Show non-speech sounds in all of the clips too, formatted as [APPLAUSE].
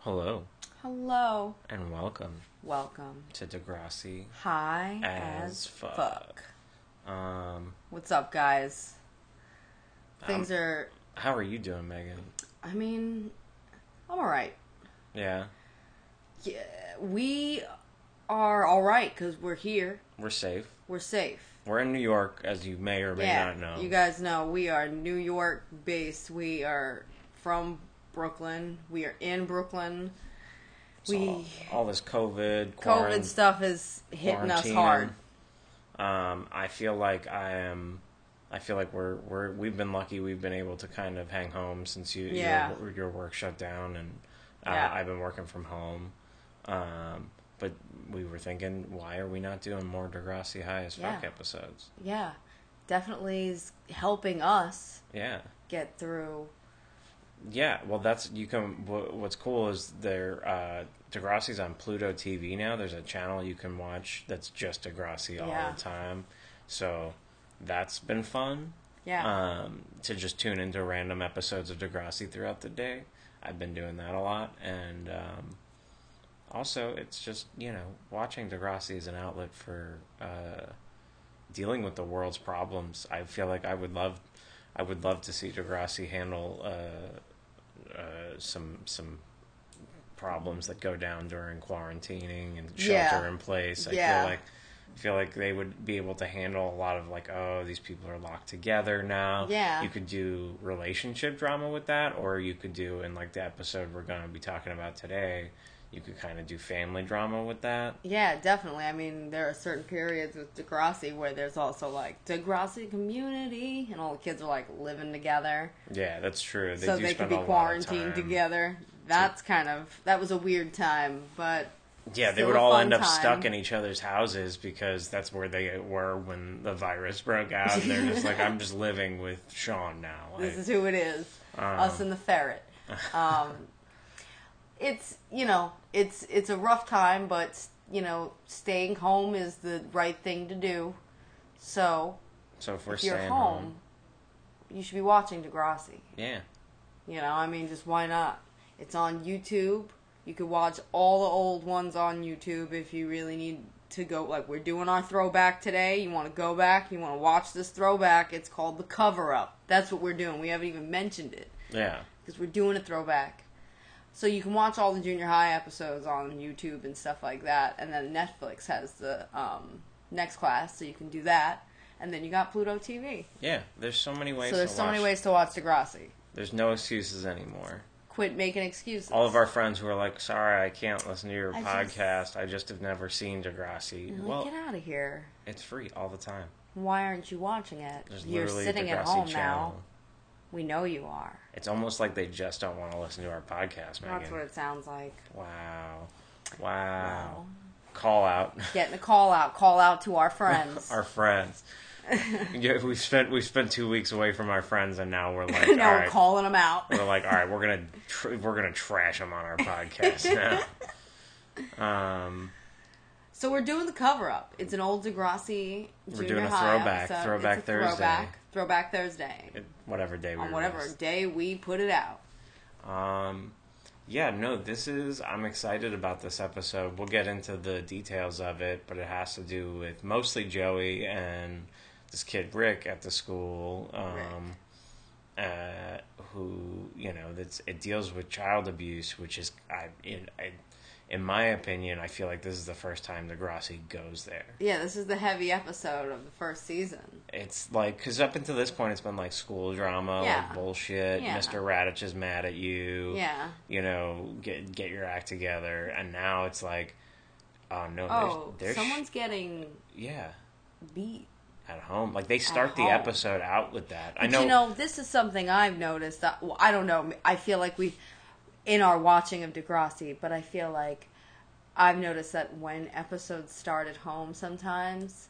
Hello Hello. and welcome Welcome. to Degrassi. Hi As as, fuck. fuck. Um, What's up, guys? Things Um, are. how are you doing, Megan? I mean, I'm alright. Yeah, Yeah, we are alright because we're here. we're safe. We're safe. We're in New York, as you may or may yeah, not know. you guys know we are New York based. We are from Brooklyn. We are in Brooklyn. So we all, all this COVID, COVID stuff is hitting us hard. Um, I feel like I am. I feel like we're we're we've been lucky. We've been able to kind of hang home since you Yeah. your, your work shut down, and uh, Yeah. I've been working from home. Um, but we were thinking, why are we not doing more Degrassi High as fuck Yeah. episodes? Yeah, definitely is helping us Yeah. get through. Yeah, well, that's you can. What's cool is there. Uh, Degrassi's on Pluto TV now. There's a channel you can watch that's just Degrassi all Yeah. the time. So that's been fun. Yeah. Um, to just tune into random episodes of Degrassi throughout the day. I've been doing that a lot, and um, also it's just you know watching Degrassi is an outlet for uh, dealing with the world's problems. I feel like I would love, I would love to see Degrassi handle uh, uh, some some problems that go down during quarantining and shelter Yeah. in place. I Yeah. feel like I feel like they would be able to handle a lot of like, oh, these people are locked together now. Yeah. You could do relationship drama with that, or you could do in like the episode we're gonna be talking about today, you could kind of do family drama with that. Yeah, definitely. I mean, there are certain periods with Degrassi where there's also like Degrassi community, and all the kids are like living together, Yeah, that's true. They so they could be a lot of quarantined together. That's kind of that was a weird time, but Yeah, they would all end up time. stuck in each other's houses because that's where they were when the virus broke out. And they're just like, [LAUGHS] I'm just living with Sean now. this I- is who it is, Um, us and the ferret. [LAUGHS] Um, it's you know it's it's a rough time, but you know staying home is the right thing to do. So so if if you're staying home, home, you should be watching Degrassi. yeah, You know, I mean, just why not? It's on YouTube. You could watch all the old ones on YouTube if you really need to go. Like, we're doing our throwback today. You want to go back, you want to watch this throwback. It's called The Cover Up. That's what we're doing. We haven't even mentioned it yeah, because we're doing a throwback. So you can watch all the junior high episodes on YouTube and stuff like that. And then Netflix has the um, next class, so you can do that. And then you got Pluto TV. yeah. There's so many ways. so there's to so many watch. ways to watch Degrassi. There's no excuses anymore. Quit making excuses. All of our friends who are like, "Sorry, I can't listen to your I just- podcast. I just have never seen Degrassi." Like, well, get out of here. it's free all the time. Why aren't you watching it? There's You're sitting at home channel. now. We know you are. It's almost like they just don't want to listen to our podcast, Megan. That's what it sounds like. Wow, wow. Wow. Call out. Getting a call out. Call out to our friends. [LAUGHS] our friends. yeah, we spent we spent two weeks away from our friends, and now we're [LAUGHS] like, now all we're right, calling them out. we're like, all right, we're gonna tr- we're gonna trash them on our podcast [LAUGHS] now. Um, So we're doing the cover up. It's an old Degrassi We're doing a high throwback- episode. throwback it's a Thursday. Throwback, throwback Thursday. it, whatever day we on whatever release. day we put it out. Um, yeah, no, this is. I'm excited about this episode. We'll get into the details of it, but it has to do with mostly Joey and this kid Rick at the school. Um, uh, who you know that's it deals with child abuse, which is I in I, in my opinion, I feel like this is the first time Degrassi goes there. Yeah, this is the heavy episode of the first season. It's like because up until this point, it's been like school drama, Yeah. like bullshit. Yeah. Mr. Raditch is mad at you. Yeah. you know, get get your act together. And now it's like, uh, oh no, Oh, there's, there's someone's getting yeah beat. at home. Like they start the episode out with that. I know, you know, this is something I've noticed. That, well, I don't know. I feel like we've in our watching of Degrassi, but I feel like I've noticed that when episodes start at home, sometimes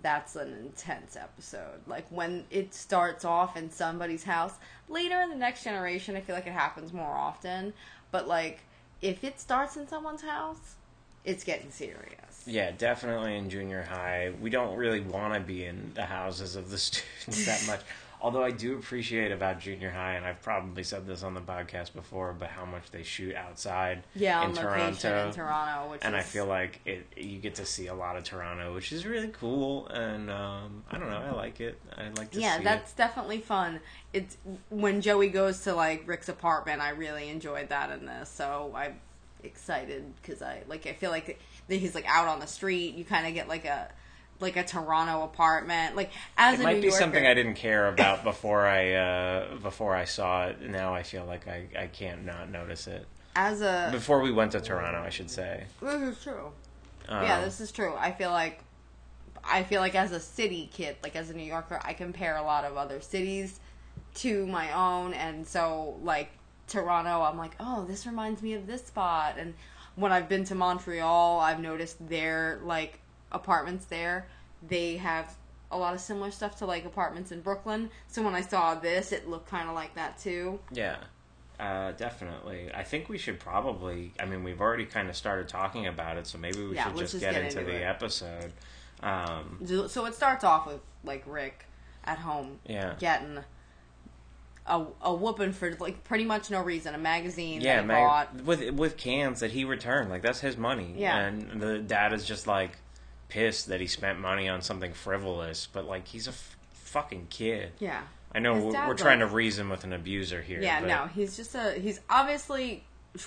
that's an intense episode. Like when it starts off in somebody's house. Later in the next generation, I feel like it happens more often. But like if it starts in someone's house, it's getting serious. yeah, definitely in junior high, we don't really want to be in the houses of the [LAUGHS] students that much. Although I do appreciate about junior high, and I've probably said this on the podcast before, but how much they shoot outside Yeah, in on Toronto. in Toronto, which and I feel like it you get to see a lot of Toronto, which is really cool. And um, I don't know, I like it. I like to yeah, that's definitely fun. It's when Joey goes to like Rick's apartment. I really enjoyed that in this, so I'm excited because I like. I feel like he's like out on the street. You kind of get like a like a Toronto apartment. Like as it. It a might New be Yorker, something I didn't care about before I uh, before I saw it. Now I feel like I, I can't not notice it. as a Before we went to Toronto, I should say. this is true. Um, yeah, this is true. I feel like I feel like as a city kid, like as a New Yorker, I compare a lot of other cities to my own, and so like Toronto, I'm like, oh, this reminds me of this spot. And when I've been to Montreal, I've noticed their like apartments there, they have a lot of similar stuff to like apartments in Brooklyn. So when I saw this, it looked kind of like that too. Yeah, uh, definitely. I think we should probably. I mean, we've already kind of started talking about it, so maybe we Yeah, should just just get, get into, into the it. episode. Um, So it starts off with like Rick at home yeah. getting a, a whooping for like pretty much no reason. A magazine Yeah, that he Mag- bought. with with cans that he returned, like that's his money. Yeah. and the dad is just like pissed that he spent money on something frivolous, but like he's a f- fucking kid. Yeah, I know His we're, dad, we're trying like- to reason with an abuser here. yeah. but No, he's just a. He's obviously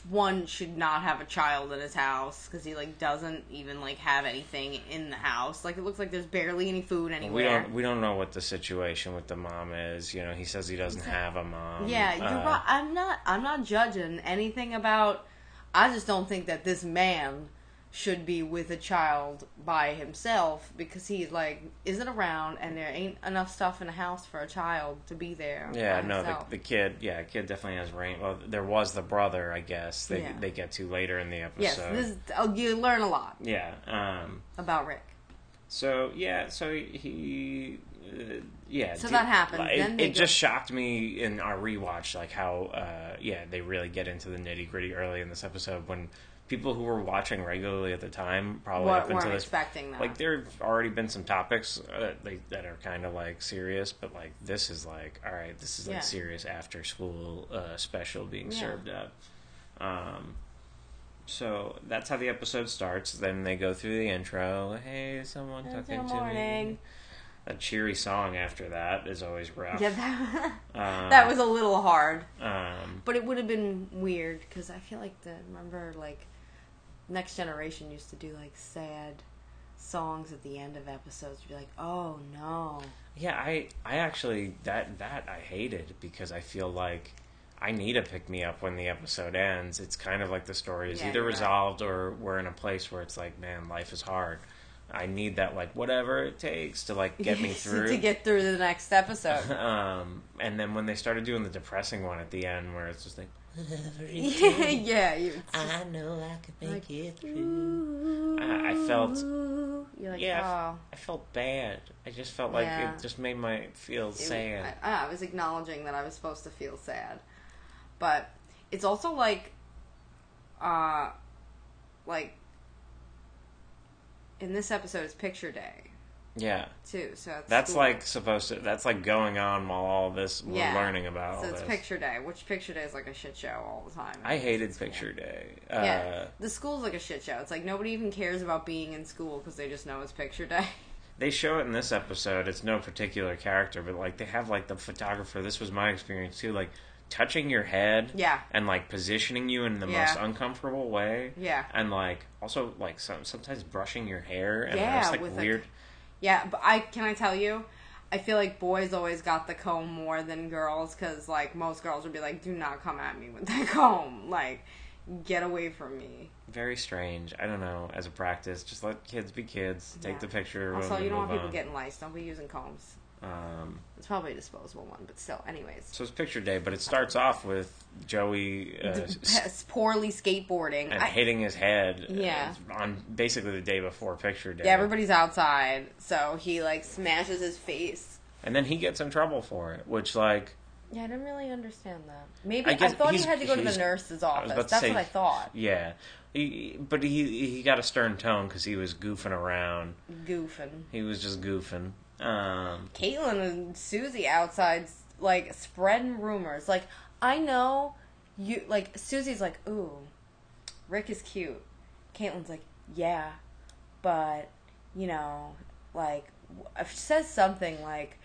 one should not have a child in his house because he like doesn't even like have anything in the house. Like it looks like there's barely any food anywhere. We don't we don't know what the situation with the mom is. You know, he says he doesn't have a mom. Yeah, you're Uh, right. I'm not. I'm not judging anything about. I just don't think that this man should be with a child by himself because he's like isn't around and there ain't enough stuff in the house for a child to be there. Yeah, no, the, the kid, yeah, kid definitely has rain. Well, there was the brother, I guess. They Yeah. they get to later in the yes, episode. this is, oh, you learn a lot yeah. Um. about Rick. So yeah. So he. Uh, yeah. So that happens. like, Then it it go- just shocked me in our rewatch, like how, uh, yeah, they really get into the nitty gritty early in this episode when people who were watching regularly at the time, probably What up weren't until this expecting that. like there have already been some topics uh, that, like, that are kind of like serious but like this is like all right this is like Yeah. serious after school uh, special being Yeah. served up um so that's how the episode starts then they go through the intro hey someone talking to me a cheery song after that is always rough yeah, that, [LAUGHS] um, that was a little hard. um But it would have been weird because I feel like the remember like Next Generation used to do like sad songs at the end of episodes. You'd be like, oh no, Yeah, I I actually that that I hated because I feel like I need a pick me up when the episode ends. It's kind of like the story is Yeah, either you're right. resolved or we're in a place where it's like, man, life is hard. I need that like whatever it takes to like get me [LAUGHS] through. to get through the next episode. [LAUGHS] um, and then when they started doing the depressing one at the end, where it's just like, [LAUGHS] [LAUGHS] yeah, yeah, you. I know I can make Like, it through. I- I felt- like, Yeah, oh. I felt bad. I just felt like Yeah. it just made my feel It- sad. I, I was acknowledging that I was supposed to feel sad, but it's also like, uh, like in this episode, it's picture day yeah. too. So it's That's school. like supposed to. That's like going on while all this we're Yeah. learning about so it's this. picture day, which picture day is like a shit show all the time. I hated It's picture day. Uh, Yeah, the school's like a shit show. It's like nobody even cares about being in school because they just know it's picture day. [LAUGHS] They show it in this episode. It's no particular character, but like they have like the photographer. This was my experience too. Like touching your head Yeah, and like positioning you in the Yeah. most uncomfortable way, yeah, and like also like some sometimes brushing your hair and Yeah, like with, like, weird. Yeah. But I can I tell you, I feel like boys always got the comb more than girls because like most girls would be like, "Do not come at me with that [LAUGHS] comb," like, get away from me. very strange. I don't know. As a practice, just let kids be kids. Take Yeah. the picture. Also, you don't want people getting lice. Don't be using combs. Um, It's probably a disposable one, but still. Anyways, so it's picture day, but it starts off with Joey uh, D- [LAUGHS] s- p- poorly skateboarding. and I- hitting his head uh, Yeah. on basically the day before picture day. yeah, everybody's outside, so he like smashes his face. and then he gets in trouble for it, which like Yeah, I didn't really understand that. Maybe I I, thought he had to go to the nurse's office. That's say- what I thought. yeah, he, but he he got a stern tone because he was goofing around. Goofing. He was just goofing. Um, Caitlin and Susie outside, like spreading rumors. Like I know you. Like Susie's like, ooh, Rick is cute. Caitlin's like, yeah, but you know, like says something like,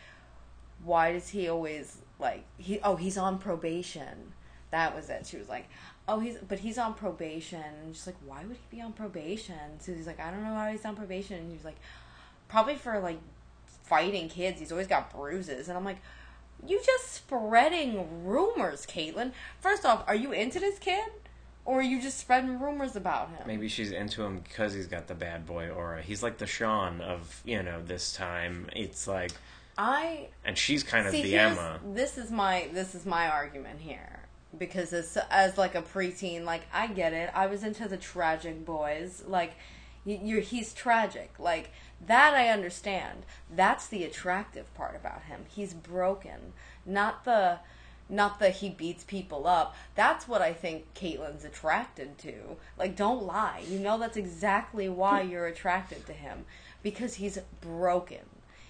why does he always like he? Oh, he's on probation. That was it. She was like, oh, he's but he's on probation. And she's like, why would he be on probation? Susie's like, I don't know why he's on probation. And he's like, probably for like fighting kids. He's always got bruises. And I'm like, you just spreading rumors, Caitlin. First off, are you into this kid? Or are you just spreading rumors about him? maybe she's into him because he's got the bad boy aura. He's like the Sean of you know this time. It's like, I and she's kind of see. the Emma. This is my this is my argument here because as as like a preteen, like I get it. I was into the tragic boys. Like you're he's tragic. Like that I understand. That's the attractive part about him. He's broken, not the not that he beats people up. That's what I think Caitlin's attracted to. Like, don't lie. You know that's exactly why you're attracted to him. Because he's broken.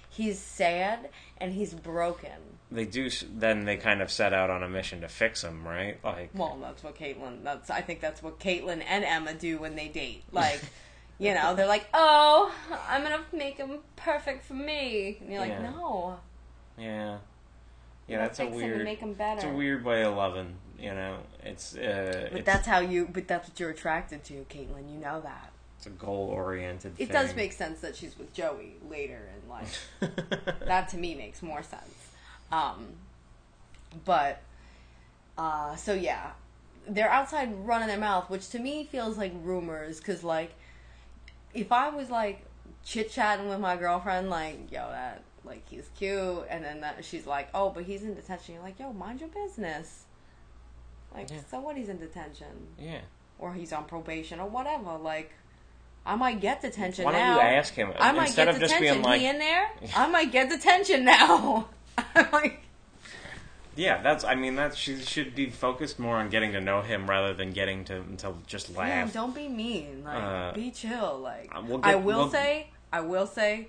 He's sad and he's broken. They do. Then they kind of set out on a mission to fix him, right? Like, Well, that's what Caitlin. That's I think that's what Caitlin and Emma do when they date. Like, [LAUGHS] you know, they're like, "Oh, I'm gonna make him perfect for me," and you're like, Yeah. "No, yeah, yeah. That's a fix him and weird. make him better." It's a weird way of loving. You know, it's uh, But it's, that's how you. But that's what you're attracted to, Caitlin. You know that. it's a goal oriented. It does make sense that she's with Joey later in life. [LAUGHS] that to me makes more sense. Um, but uh, so yeah, they're outside running their mouth, which to me feels like rumors. Cause like, if I was like chit chatting with my girlfriend, like yo, that like he's cute, and then that, she's like, oh, but he's in detention. You're like, yo, mind your business. Like, Yeah. so what? He's in detention, yeah. or he's on probation, or whatever. Like. I might get detention Why don't now. you ask him I might instead get of just detention. being like, he in there? I might get detention now. [LAUGHS] I'm like, yeah, that's. I mean, that she should be focused more on getting to know him rather than getting to to just laugh. don't be mean. Like, Uh, be chill. Like, uh, we'll I will we'll- say, I will say,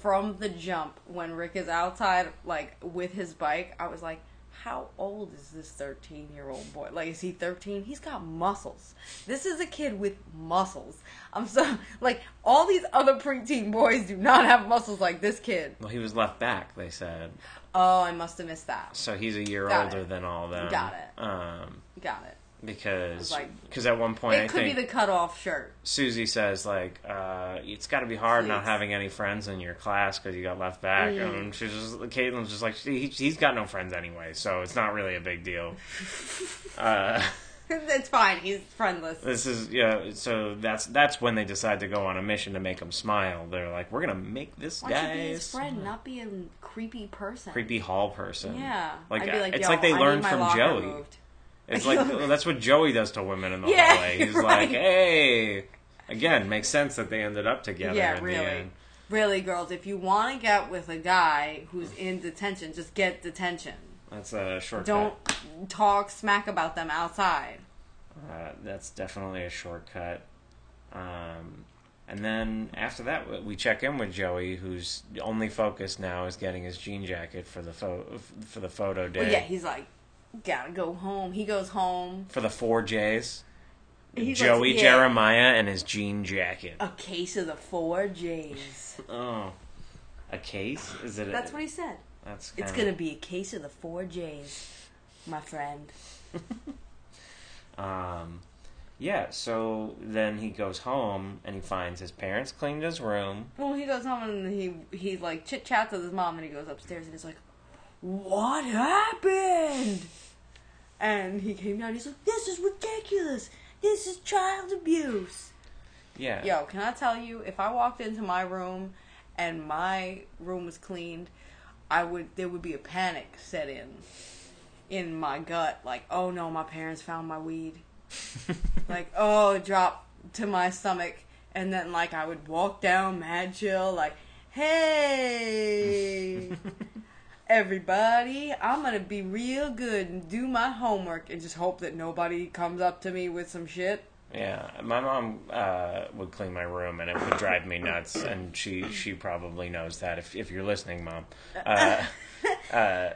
from the jump when Rick is outside, like with his bike, I was like, how old is this 13 year old boy? Like, is he 13? He's got muscles. This is a kid with muscles. I'm so, [LAUGHS] like, all these other preteen boys do not have muscles like this kid. Well, he was left back. They said Oh, I must have missed that. so. He's a year Got older it. than all them. Got it. Um, Got it. because Like- because at one point I It could be the cutoff shirt. Susie says like uh, it's got to be hard not having any friends in your class because you got left back. Mm. And she's just Caitlin's just like he, he's got no friends anyway, so it's not really a big deal. [LAUGHS] uh, [LAUGHS] it's fine. He's friendless. this is yeah. So that's that's when they decide to go on a mission to make him smile. They're like, we're gonna make this Why guy don't you be his smile." friend, not be a creepy person? creepy hall person. Yeah. like, I'd be like, it's Yo, like they learned my from locker Joey. moved. It's [LAUGHS] like that's what Joey does to women in the Yeah, hallway. He's you're like, right. hey, again, makes sense that they ended up together. Yeah, in really. The end. Really, girls, if you want to get with a guy who's in detention, just get detention. That's a shortcut. Don't talk smack about them outside. Uh, that's definitely a shortcut. Um, and then after that, we- check in with Joey, whose only focus now is getting his jean jacket for the pho- for the photo day. Well, yeah, he's like, gotta go home. He goes home. for the four J's. He's Joey like, yeah, Jeremiah and his jean jacket. A case of the four J's. [LAUGHS] Oh, a case? Is it? A, That's what he said. That's It's kinda- gonna be a case of the four J's, my friend. [LAUGHS] Um, yeah. So then he goes home and he finds his parents cleaned his room. Well, he goes home and he he like chit chats with his mom, and he goes upstairs and he's like, "What happened?" And he came down. He's like, "This is ridiculous. This is child abuse." Yeah. Yo, can I tell you? If I walked into my room and my room was cleaned, I would there would be a panic set in in my gut. Like, oh no, my parents found my weed. [LAUGHS] like, oh, it dropped to my stomach, and then like I would walk down mad chill, like, hey. [LAUGHS] Everybody, I'm gonna be real good and do my homework and just hope that nobody comes up to me with some shit. Yeah, my mom uh, would clean my room, and it would drive me nuts. And she she probably knows that. If if you're listening, mom. Uh, [LAUGHS] uh,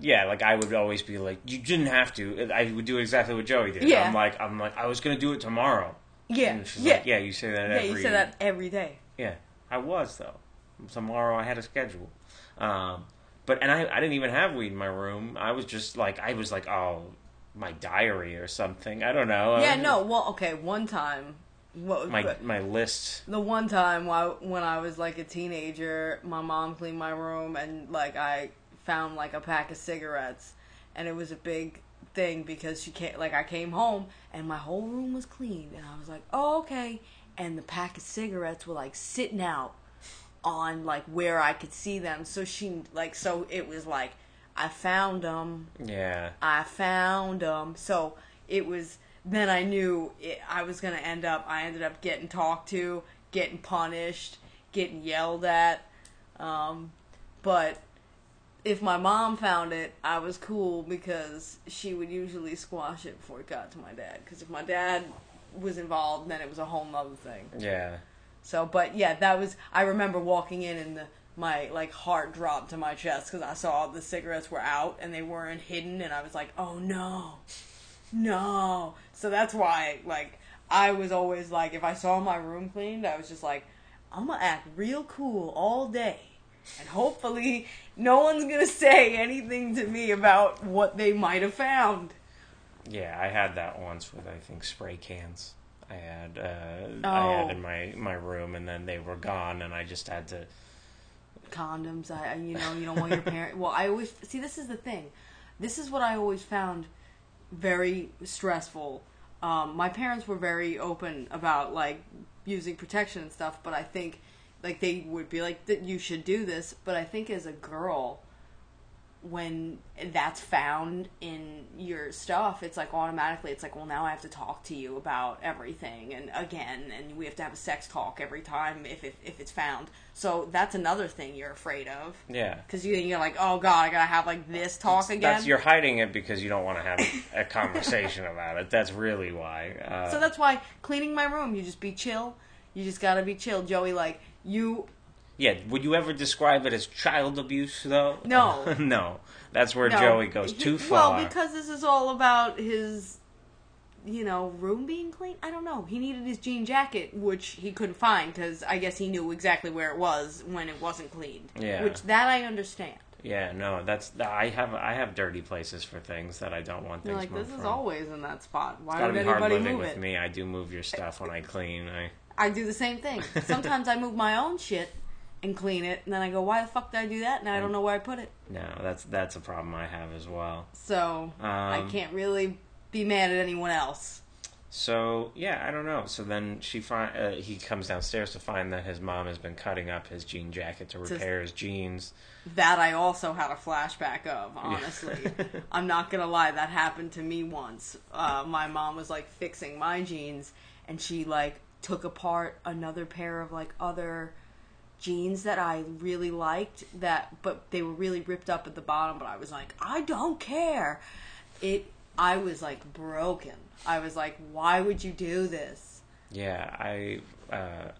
yeah, like I would always be like, you didn't have to. I would do exactly what Joey did. Yeah. I'm like, I'm like, I was gonna do it tomorrow. Yeah, And she's yeah, like, yeah, you say that yeah. every. You say that every day. Yeah, I was though. Tomorrow I had a schedule. Um, but and I, I didn't even have weed in my room. I was just like I was like oh my diary or something. I don't know. Yeah, um, no. Well, okay. One time, what My my list. the one time when I was like a teenager, my mom cleaned my room and like I found like a pack of cigarettes, and it was a big thing because she came like I came home and my whole room was clean, and I was like, oh okay, and the pack of cigarettes were like sitting out on like where I could see them, so she like so it was like I found them. Yeah. I found them. So it was then I knew it, I was going to end up. I ended up getting talked to, getting punished, getting yelled at. Um, but if my mom found it, I was cool because she would usually squash it before it got to my dad. Because if my dad was involved, then it was a whole nother thing. Yeah. So, but yeah, that was. I remember walking in and the my like heart dropped to my chest because I saw the cigarettes were out and they weren't hidden, and I was like, oh no, no. So that's why like I was always like, if I saw my room cleaned, I was just like, I'm gonna act real cool all day, and hopefully no one's gonna say anything to me about what they might have found. Yeah, I had that once with I think spray cans. I had uh, I had Oh. in my my room, and then they were gone, and I just had to. Condoms. I, you know, you don't want your parent. Well, I always see. This is the thing. This is what I always found very stressful. Um, my parents were very open about like using protection and stuff, but I think like they would be like that you should do this. But I think as a girl, when that's found in your stuff, it's like automatically it's like, well, now I have to talk to you about everything and again, and we have to have a sex talk every time if if, if it's found. So that's another thing you're afraid of Yeah. because you you're like, oh god, I gotta have like this talk again. That's you're hiding it because you don't want to have a conversation about it. That's really why. Uh, so that's why cleaning my room, you just be chill. You just gotta be chill, Joey. Like you, yeah. Would you ever describe it as child abuse, though? No. [LAUGHS] no. That's where no, Joey goes he- too far. Well, because this is all about his, you know, room being clean. I don't know. He needed his jean jacket, which he couldn't find because I guess he knew exactly where it was when it wasn't cleaned. Yeah. Which that I understand. yeah, no. That's I have I have dirty places for things that I don't want You're things like, moved this is from. always in that spot. Why It's would be hard anybody living move with it? me. I do move your stuff when I clean. I [LAUGHS] I do the same thing. Sometimes I move my own shit and clean it, and then I go, "Why the fuck did I do that?" And I don't know where I put it. no, that's that's a problem I have as well. So I Um, can't really be mad at anyone else. So yeah, I don't know. So then she find uh, he comes downstairs to find that his mom has been cutting up his jean jacket to repair his jeans. That I also had a flashback of. Honestly, [LAUGHS] I'm not gonna lie. That happened to me once. Uh, my mom was like fixing my jeans, and she like took apart another pair of like other jeans that I really liked that but they were really ripped up at the bottom but I was like I don't care. It I was like broken. I was like why would you do this? Yeah, I uh,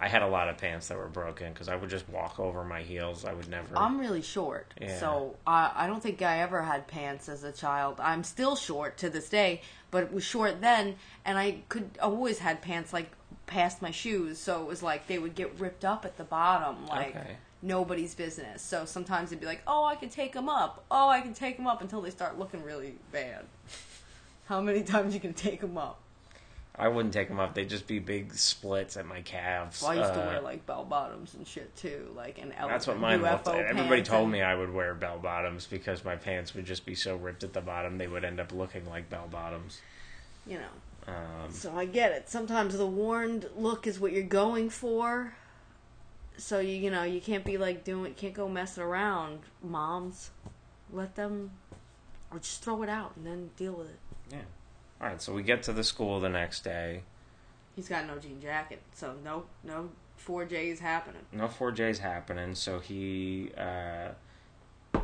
I had a lot of pants that were broken because I would just walk over my heels. I would never. I'm really short, Yeah. so I, I don't think I ever had pants as a child. I'm still short to this day, but it was short then, and I could always had pants like past my shoes, so it was like they would get ripped up at the bottom, like Okay. nobody's business. So sometimes it'd be like, oh, I can take them up, oh, I can take them up until they start looking really bad. [LAUGHS] How many times you can take them up? I wouldn't take them off. They'd just be big splits at my calves. Well, I used to Uh, wear like bell bottoms and shit too, like an L- That's what mine UFO looked like. Everybody told and- me I would wear bell bottoms because my pants would just be so ripped at the bottom they would end up looking like bell bottoms. you know. Um, So I get it. Sometimes the warned look is what you're going for. So you you know you can't be like doing can't go messing around, moms. Let them, or just throw it out and then deal with it. yeah. All right. So we get to the school the next day. He's got no jean jacket, so no no four J's happening. No 4J's happening. So he. Uh,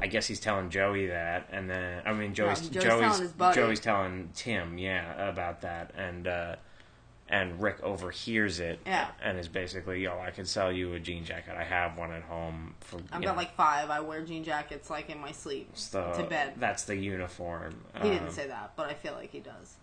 I guess he's telling Joey that, and then I mean Joey's Joey's Joey's telling. Joey's telling Tim, yeah, about that, and uh, and Rick overhears it. Yeah. And is basically, yo, I could sell you a jean jacket. I have one at home for. I've got know, like five. I wear jean jackets like in my sleep to bed. That's the uniform. He didn't Um, say that, but I feel like he does.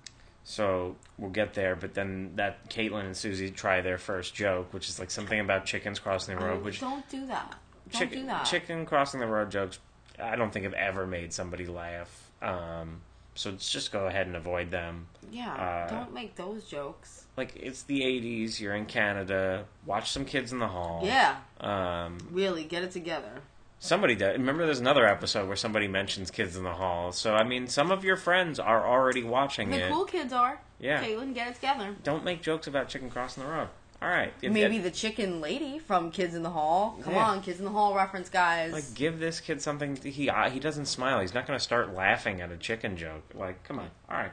So we'll get there, but then that Caitlin and Susie try their first joke, which is like something about chickens crossing the road, Oh, which don't do that. Don't chicken, do that. chicken crossing the road jokes. I don't think I've ever made somebody laugh. Um, so let's just go ahead and avoid them. yeah, uh, don't make those jokes. Like it's the '80s. You're in Canada. Watch some kids in the hall. Yeah, Um, really, get it together. somebody does. Remember, there's another episode where somebody mentions kids in the hall. So I mean, some of your friends are already watching The it. The cool kids are. Yeah. Caitlin, get it together. Don't make jokes about chicken crossing the road. All right. If- Maybe the chicken lady from Kids in the Hall. Come Yeah. on, Kids in the Hall reference, guys. Like, give this kid something. To, he uh, he doesn't smile. He's not going to start laughing at a chicken joke. Like, come on. All right.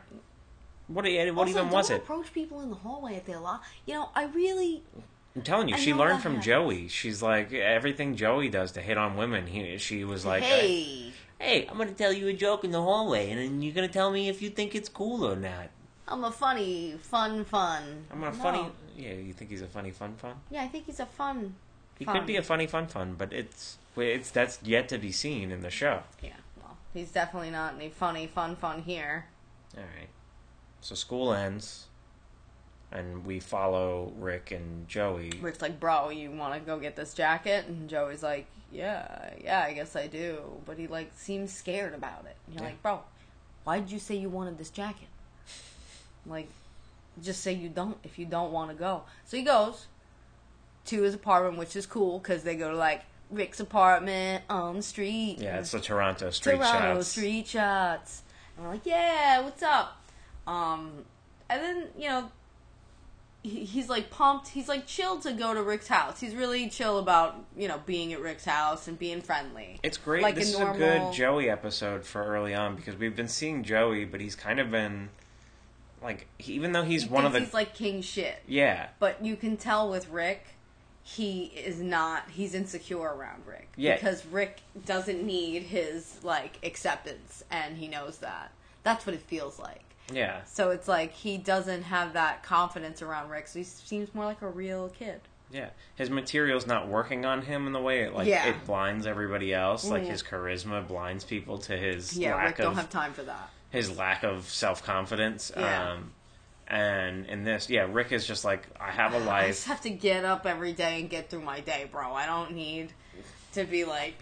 What you, what also, even was it? approach people in the hallway if they're lost. You know, I really. I'm telling you, I she learned from happens. Joey. She's like everything Joey does to hit on women. He she was like, hey, hey, I'm going to tell you a joke in the hallway, and then you're going to tell me if you think it's cool or not. I'm a funny, fun, fun. I'm a No. funny. Yeah, you think he's a funny fun fun? Yeah, I think he's a fun. He fun. could be a funny fun fun, but it's it's that's yet to be seen in the show. Yeah, well, he's definitely not any funny, fun, fun here. All right. So school ends, and we follow Rick and Joey. Rick's like, bro, you want to go get this jacket? And Joey's like, yeah, yeah, I guess I do. But he like seems scared about it. And you're Yeah. like, bro, why did you say you wanted this jacket? Like, just say you don't if you don't want to go. So he goes to his apartment, which is cool because they go to like Rick's apartment on the street. Yeah, it's the Toronto street Toronto shots. street shots. And we're like, yeah, what's up? Um, and then you know, he, he's like pumped. He's like chill to go to Rick's house. He's really chill about you know being at Rick's house and being friendly. It's great. Like a this is a normal- good Joey episode for early on because we've been seeing Joey, but he's kind of been like, he, even though he's He one of the he's like king shit, yeah, but you can tell with Rick. He is not. He's insecure around Rick Yeah. because Rick doesn't need his like acceptance, and he knows that. That's what it feels like. yeah, So it's like he doesn't have that confidence around Rick, so he seems more like a real kid. yeah. His material's not working on him in the way it like Yeah. it blinds everybody else. Like Mhm. his charisma blinds people to his Yeah, lack Rick of don't have time for that. His lack of self confidence. Yeah. Um, and in this, yeah, Rick is just like, I have a [SIGHS] life. I just have to get up every day and get through my day, bro. I don't need to be like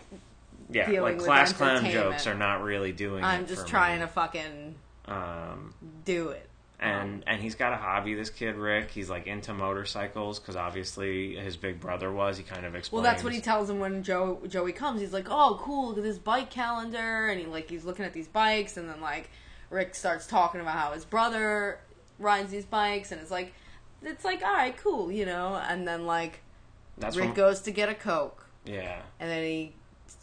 Yeah, like class clown jokes are not really doing. I'm just trying me. to fucking Um, do it. And and he's got a hobby. This kid Rick, he's like into motorcycles because obviously his big brother was. He kind of explains. Well, that's what he tells him when Joe Joey comes. He's like, "Oh, cool! Look at this bike calendar," and he like he's looking at these bikes, and then like Rick starts talking about how his brother rides these bikes, and it's like, it's like, all right, cool, you know. And then like That's Rick when, goes to get a coke, yeah. and then he,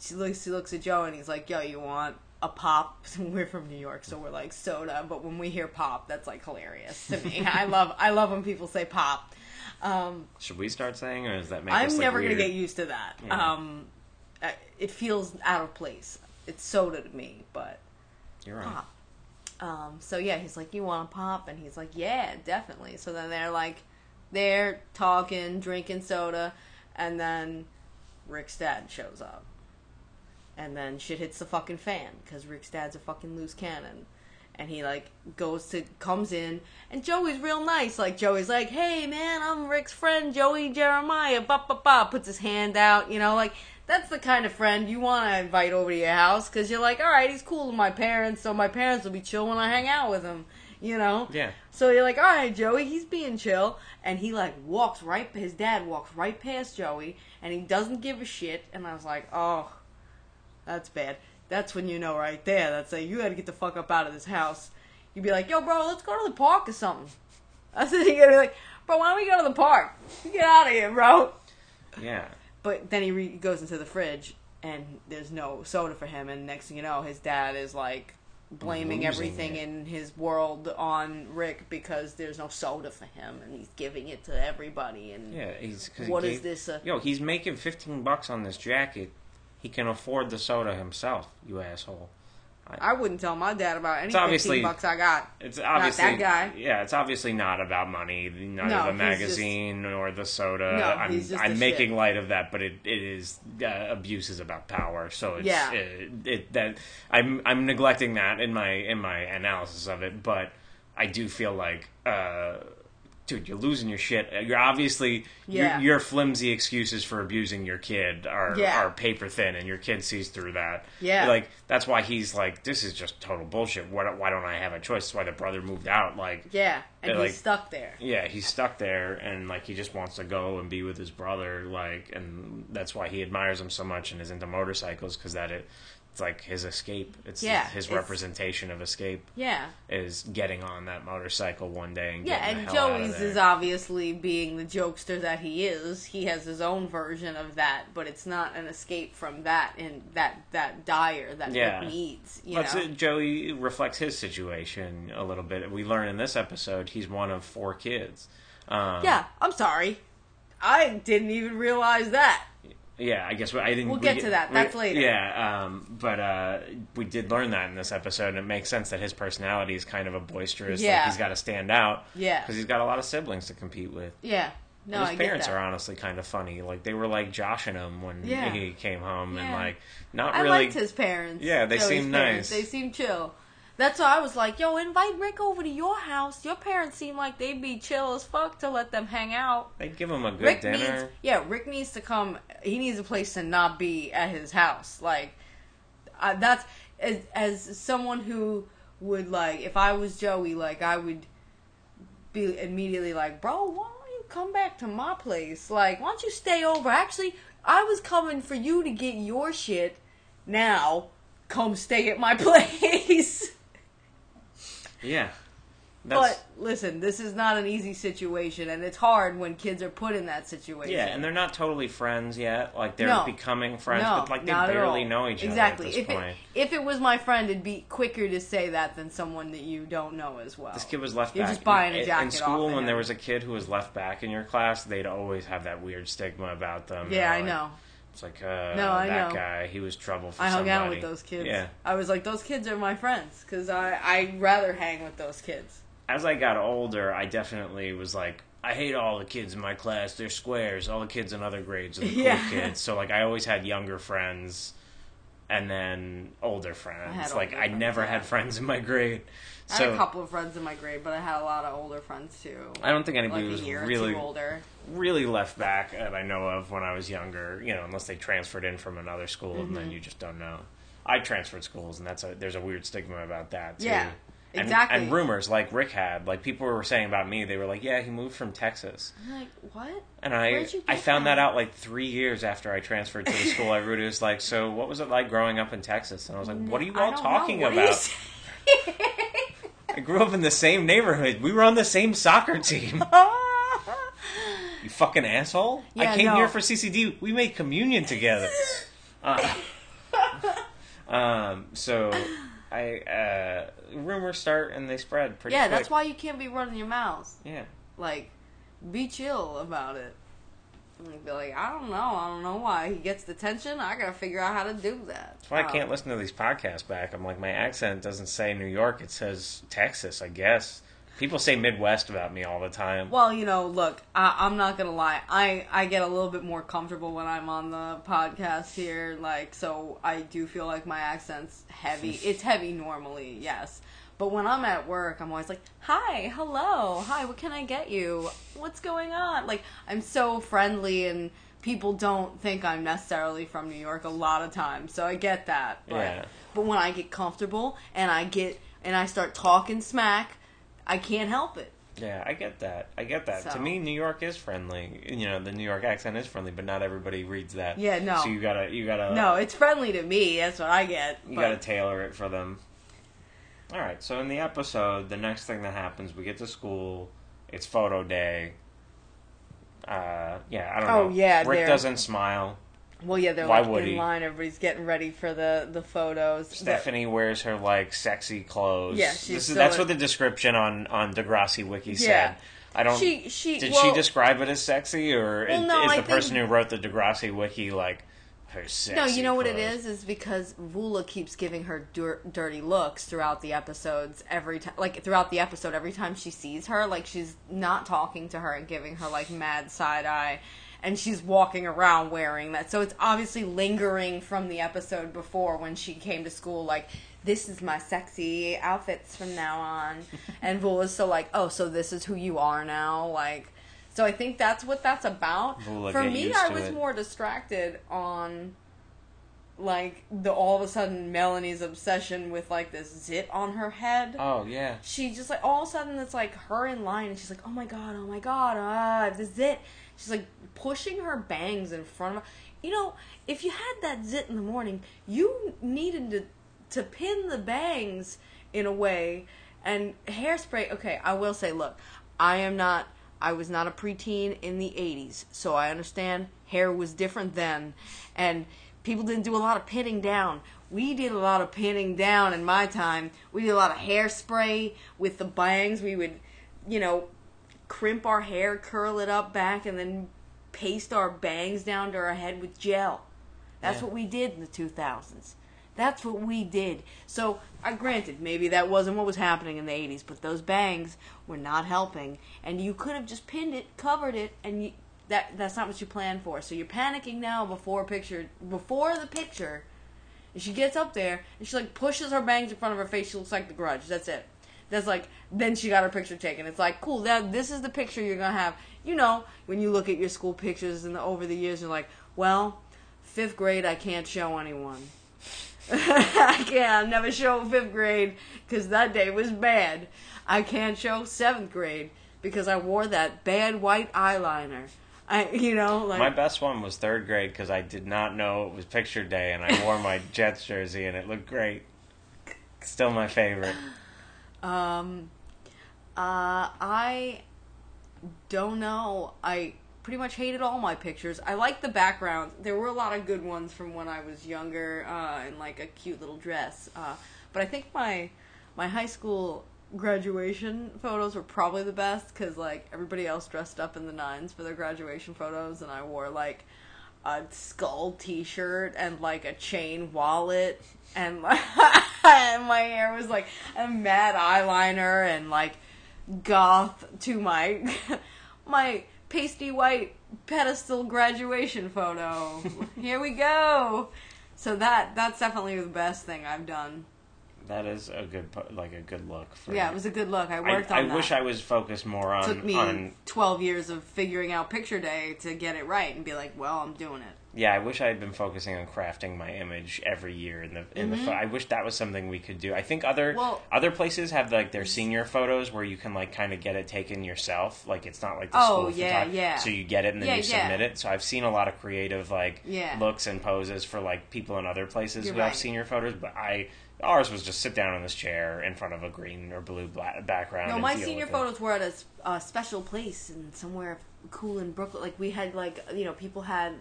he looks he looks at Joe, and he's like, "Yo, you want?" A pop. [LAUGHS] We're from New York, so we're like soda. But when we hear pop, that's like hilarious to me. I [LAUGHS] love I love when people say pop. Um, Should we start saying, or is that make I'm us look never weird? gonna get used to that. Yeah. Um, it feels out of place. It's soda to me, but You're right. pop. Um, so yeah, he's like, "You want a pop?" And he's like, "Yeah, definitely." So then they're like, they're talking, drinking soda, and then Rick's dad shows up, and then shit hits the fucking fan because Rick's dad's a fucking loose cannon. And he like goes to comes in, and Joey's real nice. Like Joey's like, "Hey man, I'm Rick's friend, Joey Jeremiah." Ba ba ba. Puts his hand out, you know, like that's the kind of friend you want to invite over to your house because you're like, all right, he's cool with my parents, so my parents will be chill when I hang out with him, you know? Yeah. So you're like, all right, Joey, he's being chill, and he like walks right. His dad walks right past Joey, and he doesn't give a shit. And I was like, oh, that's bad. That's when you know right there. That's like you got to get the fuck up out of this house. You'd be like, yo, bro, let's go to the park or something. I said, you're gonna be like, bro, why don't we go to the park? Get out of here, bro. Yeah. But then he re- goes into the fridge and there's no soda for him. And next thing you know, his dad is like blaming everything it. in his world on Rick because there's no soda for him and he's giving it to everybody. And Yeah. He's. What he is this? Uh, Yo, he's making 15 bucks on this jacket. He can afford the soda himself, you asshole. I wouldn't tell my dad about any It's obviously- fifteen bucks I got. It's obviously not that guy. Yeah, it's obviously not about money. Neither No, the magazine nor the soda. No, I'm he's just I'm making shit. light of that, but it, it is uh, abuse is about power. So it's Yeah. it, it that I'm I'm neglecting that in my in my analysis of it, but I do feel like. Uh, Dude, you're losing your shit. Uh, you're obviously Yeah. your, your flimsy excuses for abusing your kid are Yeah. are paper thin, and your kid sees through that. Yeah. like that's why he's like, this is just total bullshit. Why, why don't I have a choice? That's why the brother moved out. Like, Yeah, and uh, he's like- stuck there. yeah, he's stuck there, and like he just wants to go and be with his brother. Like, and that's why he admires him so much and is into motorcycles because that it, it's like his escape. It's Yeah, his it's- representation of escape Yeah, is getting on that motorcycle one day and yeah, getting and the hell out of Joey's is obviously being the jokester that he is. He has his own version of that, but it's not an escape from that and that that dire that Yeah. Needs. You Let's, know, Joey reflects his situation a little bit. We learn in this episode he's one of four kids. Um, yeah. I'm sorry, I didn't even realize that. Yeah, I guess we- I didn't. We'll we get to that. we- That's later. Yeah, um, but uh, we did learn that in this episode, and it makes sense that his personality is kind of a boisterous. Yeah. Like he's got to stand out. Yeah. because he's got a lot of siblings to compete with. Yeah, no, And I his get parents are honestly kind of funny. Like they were like joshing him when Yeah. he came home, and like not really. I liked his parents. Yeah, they seem nice. They seem chill. That's why I was like, yo, invite Rick over to your house. Your parents seem like they'd be chill as fuck to let them hang out. They give him a good Rick dinner. needs, yeah, Rick needs to come. He needs a place to not be at his house. Like, uh, that's as as someone who would like, if I was Joey, like I would be immediately like, bro, why don't you come back to my place? Like, why don't you stay over? Actually, I was coming for you to get your shit. Now, come stay at my [LAUGHS] place. Yeah, that's but listen, this is not an easy situation, and it's hard when kids are put in that situation. yeah, and they're not totally friends yet. Like they're No. becoming friends, no, but like they barely know each exactly. other at if this it point. if it was my friend, it'd be quicker to say that than someone that you don't know as well. This kid was left You're back. just buying a in, jacket in school. When there was a kid who was left back in your class, they'd always have that weird stigma about them. yeah, I like- know. It's like uh, No, I that know. guy. He was trouble for I hung somebody. out with those kids. Yeah. I was like, those kids are my friends because I I rather hang with those kids. As I got older, I definitely was like, I hate all the kids in my class. They're squares. All the kids in other grades are the [LAUGHS] cool Yeah. kids. So like, I always had younger friends, and then older friends. had like older I friends, never yeah. had friends in my grade. I So had a couple of friends in my grade, but I had a lot of older friends too. I don't think anybody a was really older. really left back that I know of when I was younger. You know, unless they transferred in from another school, and Mm-hmm. then you just don't know. I transferred schools, and that's a there's a weird stigma about that too. Yeah, And- exactly. And, rumors like Rick had, like people were saying about me, they were like, "Yeah, he moved from Texas," I'm like, what? and I I found that that? out like three years after I transferred to the school. I Everybody was like, "So what was it like growing up in Texas?" And I was like, "What are you all talking know. What are you about?" [LAUGHS] saying? I grew up in the same neighborhood. We were on the same soccer team. [LAUGHS] You fucking asshole! Yeah, I came no. here for CCD. We made communion together. Uh, [LAUGHS] um, so I uh, rumors start and they spread pretty. yeah, quick. that's why you can't be running your mouth. Yeah, Like, be chill about it. And be like, I don't know, I don't know why he gets the attention. I gotta figure out how to do that. that's why I Um, can't listen to these podcasts back. I'm like, my accent doesn't say New York; it says Texas. I guess people say Midwest about me all the time. Well, you know, look, I, I'm not gonna lie. I I get a little bit more comfortable when I'm on the podcast here, like so. I do feel like my accent's heavy. it's heavy normally, yes. But when I'm at work, I'm always like, "Hi, hello, hi. What can I get you? What's going on?" Like I'm so friendly, and people don't think I'm necessarily from New York a lot of times. So I get that. But, Yeah. But when I get comfortable and I get and I start talking smack, I can't help it. Yeah, I get that. I get that. So- To me, New York is friendly. You know, the New York accent is friendly, but not everybody reads that. Yeah, no. So you gotta, you gotta, No, it's friendly to me. That's what I get. You but- got to tailor it for them. All right. So in the episode, the next thing that happens, we get to school. It's photo day. Uh, yeah, I don't Oh, know. yeah, Rick they're- doesn't smile. well, yeah, they're Why like would in he? line. Everybody's getting ready for the the photos. Stephanie wears her like sexy clothes. Yeah, she's this is that's what the description on on Degrassi Wiki Yeah. said. I don't. She she did well, she describe it as sexy, or Well, is, no, is the think- person who wrote the Degrassi Wiki like her sexy No, you know what it is? Is because Voula keeps giving her dir- dirty looks throughout the episodes. Every time, like throughout the episode, every time she sees her, like she's not talking to her and giving her like mad side eye, and she's walking around wearing that. So it's obviously lingering from the episode before when she came to school. Like this is my sexy outfits from now on, [LAUGHS] and Voula's so like, oh, so this is who you are now, like. So I think that's what that's about. Voula, For me, I was it. more distracted on like the all of a sudden Melanie's obsession with like this zit on her head. Oh yeah. She just like all of a sudden it's like her in line and she's like, oh my god, oh my god, ah, the zit. She's like pushing her bangs in front of her. You know, if you had that zit in the morning, you needed to to pin the bangs in a way and hairspray. Okay, I will say, look, I am not. I was not a preteen in the 80s, so I understand hair was different then. And people didn't do a lot of pinning down. We did a lot of pinning down in my time. We did a lot of hairspray with the bangs. We would, you know, crimp our hair, curl it up back, and then paste our bangs down to our head with gel. That's Yeah. what we did in the 2000s. That's what we did. So, I granted, maybe that wasn't what was happening in the 80s, but those bangs were not helping. And you could have just pinned it, covered it, and you, that that's not what you planned for. So you're panicking now before picture before the picture. And she gets up there and she like pushes her bangs in front of her face. She looks like the grudge. That's it. That's like then she got her picture taken. It's like cool. That this is the picture you're gonna have. You know when you look at your school pictures and over the years, you're like, well, fifth grade I can't show anyone. [LAUGHS] I can't. I'll never show fifth grade because that day was bad. I can't show seventh grade because I wore that bad white eyeliner. I, you know, like My best one was third grade because I did not know it was picture day, and I wore my [LAUGHS] Jets jersey, and it looked great. Still my favorite. Um, uh, I don't know. I pretty much hated all my pictures. I liked the background. There were a lot of good ones from when I was younger, uh, in like a cute little dress. Uh, but I think my my high school graduation photos were probably the best because like everybody else dressed up in the nines for their graduation photos, and I wore like a skull T-shirt and like a chain wallet, and my, [LAUGHS] and my hair was like a mad eyeliner and like goth to my [LAUGHS] my pasty white pedestal graduation photo. [LAUGHS] Here we go. So that that's definitely the best thing I've done. That is a good, like a good look. For Yeah, it was a good look. I I, worked I on that. wish I was focused more on It took me on 12 years of figuring out picture day to get it right and be like, well, I'm doing it. Yeah, I wish I had been focusing on crafting my image every year in the in the. Pho- I wish that was something we could do. I think other Mm-hmm. Well- other places have like their senior photos where you can like kind of get it taken yourself. Like it's not like the Oh, school yeah, yeah. So you get it and then Yeah, you yeah. submit it. So I've seen a lot of creative like Yeah. looks and poses for like people in other places You're who have senior photos, but I. Ours was just sit down in this chair in front of a green or blue background. No, my senior with it. photos were at a special place and somewhere cool in Brooklyn. Like we had like you know people had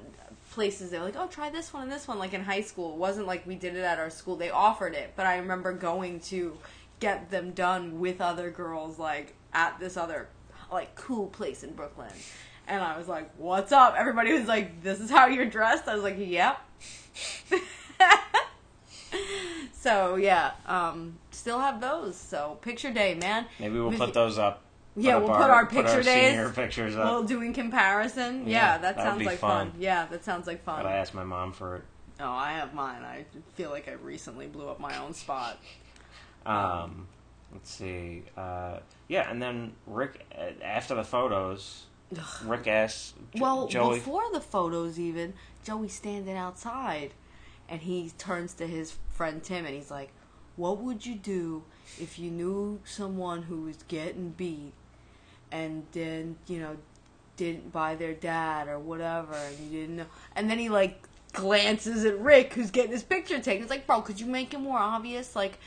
places they were like oh try this one and this one like in high school. It wasn't like we did it at our school. They offered it, but I remember going to get them done with other girls like at this other like cool place in Brooklyn. And I was like, "What's up?" Everybody was like, "This is how you're dressed." I was like, "Yep." [LAUGHS] so yeah, um, still have those. So picture day, man. Maybe we'll put those up. Yeah, we'll put our picture days. senior pictures up. Well, doing comparison. Yeah, Yeah, that that sounds be like fun. fun. Yeah, that sounds like fun. but I asked my mom for it. oh, I have mine. I feel like I recently blew up my own spot. Um, let's see. Uh, yeah, and then Rick, uh, after the photos, Rick asks Jo- Well, Joey. before the photos, even Joey's standing outside, and he turns to his friend Tim, and he's like, "What would you do if you knew someone who was getting beat, and then you know didn't buy their dad or whatever, and you didn't know?" And then he like glances at Rick, who's getting his picture taken. It's like, bro, could you make it more obvious? Like,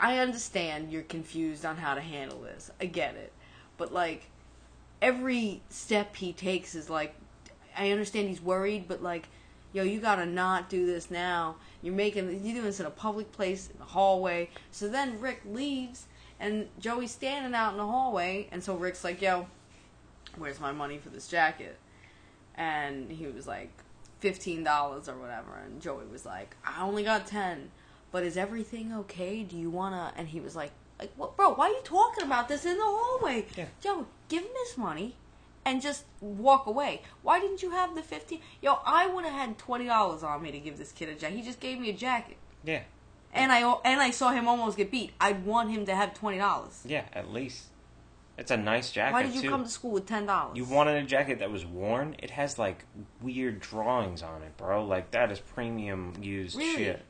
I understand you're confused on how to handle this. I get it, but like every step he takes is like I understand he's worried, but like, yo, you gotta not do this now. You're making you're doing this in a public place in the hallway. So then Rick leaves and Joey's standing out in the hallway and so Rick's like, Yo, where's my money for this jacket? And he was like, fifteen dollars or whatever, and Joey was like, I only got ten, but is everything okay? Do you wanna? And he was like, like, what, bro? Why are you talking about this in the hallway? Yeah. Joe, give him his money. And just walk away. Why didn't you have the fifteen? Yo, I would have had twenty dollars on me to give this kid a jacket. He just gave me a jacket, Yeah, and I and I saw him almost get beat. I'd want him to have twenty dollars. yeah, at least. It's a nice jacket Why did you too. come to school with ten dollars? You wanted a jacket that was worn. It has like weird drawings on it, bro. Like that is premium used Really? shit.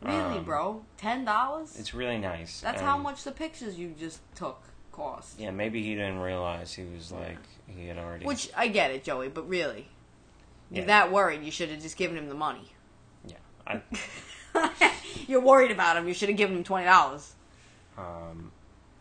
really, um, bro? Ten dollars? It's really nice. That's and- how much the pictures you just took cost. Yeah, maybe he didn't realize he was like he had already. Which I get it, Joey, but really, you're that worried. You should have just given him the money. yeah, I, [LAUGHS] [LAUGHS] you're worried about him. You should have given him twenty dollars. um,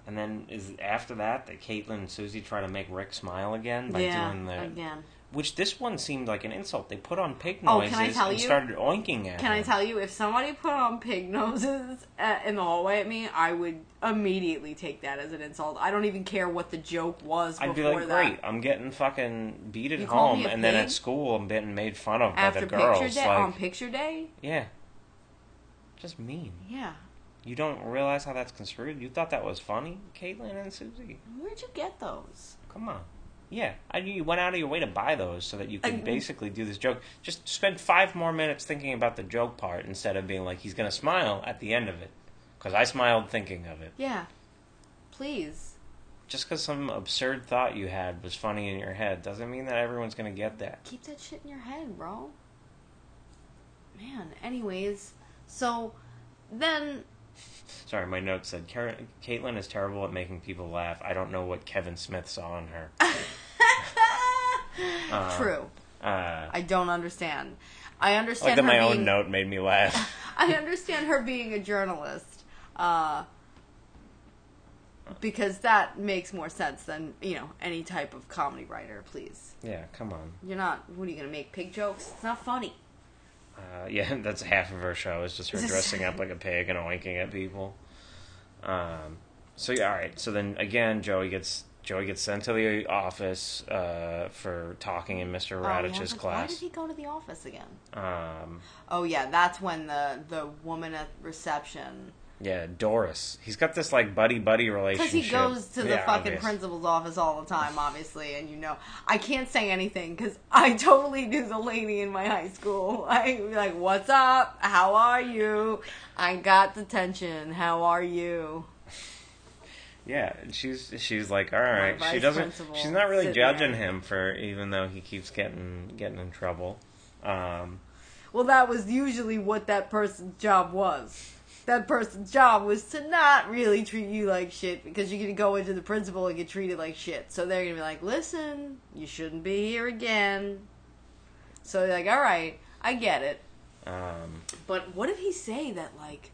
and then is after that that Caitlin and Susie try to make Rick smile again by Yeah, doing the again. which this one seemed like an insult. They put on pig Oh, can I tell and you? started oinking at Can I tell you, if somebody put on pig noses uh, in the hallway at me, I would immediately take that as an insult. I don't even care what the joke was I'd be like, that. great, I'm getting fucking beat at You home, and then at school I'm getting made fun of by the girls. picture day, like, on picture day, yeah, just mean. yeah. You don't realize how that's construed. You thought that was funny, Caitlin and Susie. Where'd you get those? Come on. Yeah, I knew you went out of your way to buy those so that you could I- basically do this joke. Just spend five more minutes thinking about the joke part instead of being like he's gonna smile at the end of it. Because I smiled thinking of it. Yeah. Please. Just because some absurd thought you had was funny in your head doesn't mean that everyone's gonna get that. Keep that shit in your head, bro. Man, anyways, so then Sorry, my note said "Car- Caitlin is terrible at making people laugh. I don't know what Kevin Smith saw in her. [LAUGHS] Uh, True. Uh, I don't understand. I I understand like that my being own note made me laugh. [LAUGHS] I understand her being a journalist. Uh because that makes more sense than, you know, any type of comedy writer, please. yeah, come on. You're not what are you gonna make pig jokes? It's not funny. Uh, yeah, [LAUGHS] that's half of her show is just her dressing up [LAUGHS] like a pig and oinking at people. Um, so yeah, all right. So then again, Joey gets Joey gets sent to the office uh, for talking in Mr. Oh, yeah, Raditch's but Why did he go to the office again? Um, Oh yeah, that's when the the woman at reception yeah, Doris. He's got this like buddy buddy relationship. Because he goes to the Yeah, fucking obvious. principal's office all the time, obviously, and you know, I can't say anything because I totally knew the lady in my high school. [LAUGHS] I be like, "What's up? How are you? I got detention. How are you?" Yeah, and she's she's like, all right. She doesn't. She's not really judging there. him for even though he keeps getting getting in trouble. Um, Well, that was usually what that person's job was. That person's job was to not really treat you like shit because you're gonna go into the principal and get treated like shit. So they're gonna be like, "Listen, you shouldn't be here again." So they're like, "All right, I get it." um, But what did he say that like?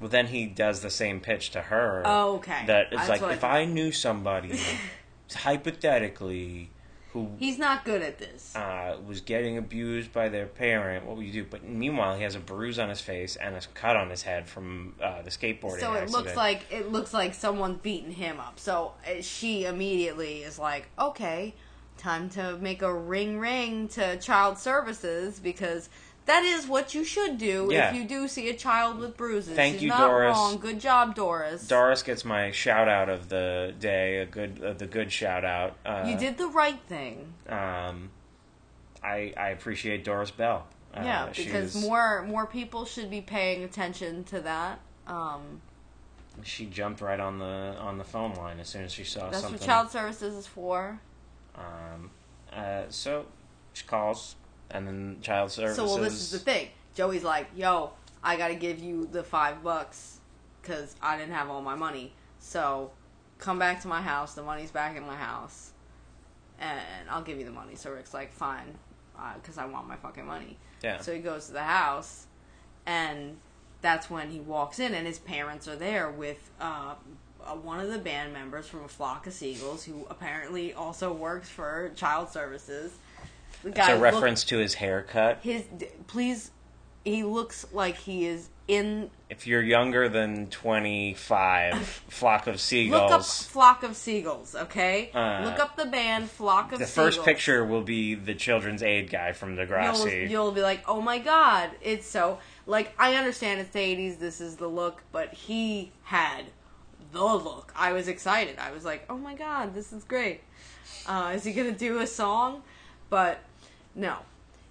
well, then he does the same pitch to her. Oh, okay. That it's That's like what I if. I knew somebody [LAUGHS] hypothetically who He's not good at this. uh, was getting abused by their parent, what would you do? But meanwhile, he has a bruise on his face and a cut on his head from uh, the skateboarding so it accident. looks like it looks like someone's beating him up. So uh, she immediately is like, "Okay, time to make a ring ring to child services because that is what you should do Yeah. if you do see a child with bruises." Thank She's you, not Doris. Wrong. Good job, Doris. Doris gets my shout out of the day, a good uh, the good shout out. Uh, you did the right thing. Um, I I appreciate Doris Bell. Uh, yeah, because more more people should be paying attention to that. Um, she jumped right on the on the phone line as soon as she saw that's something. That's what child services is for. Um, uh, so she calls, and then child services. So, well, this is the thing. Joey's like, "Yo, I got to give you the five bucks because I didn't have all my money. So, come back to my house. The money's back in my house, and I'll give you the money." So Rick's like, "Fine," because I want my fucking money. Yeah. So he goes to the house, and that's when he walks in, and his parents are there with uh, uh, one of the band members from a flock of seagulls, who apparently also works for child services. The it's a look- reference to his haircut. his please he looks like he is in. If you're younger than 25, [LAUGHS] Flock of Seagulls. Look up Flock of Seagulls, okay? Uh, look up the band Flock of Seagulls. the Seagulls. first picture will be the children's aid guy from You'll, you'll be like, oh my god, it's so. Like, I understand it's the 80s, this is the look, but he had the look. I was excited. I was like, oh my god, this is great. Uh, is he gonna do a song? But no.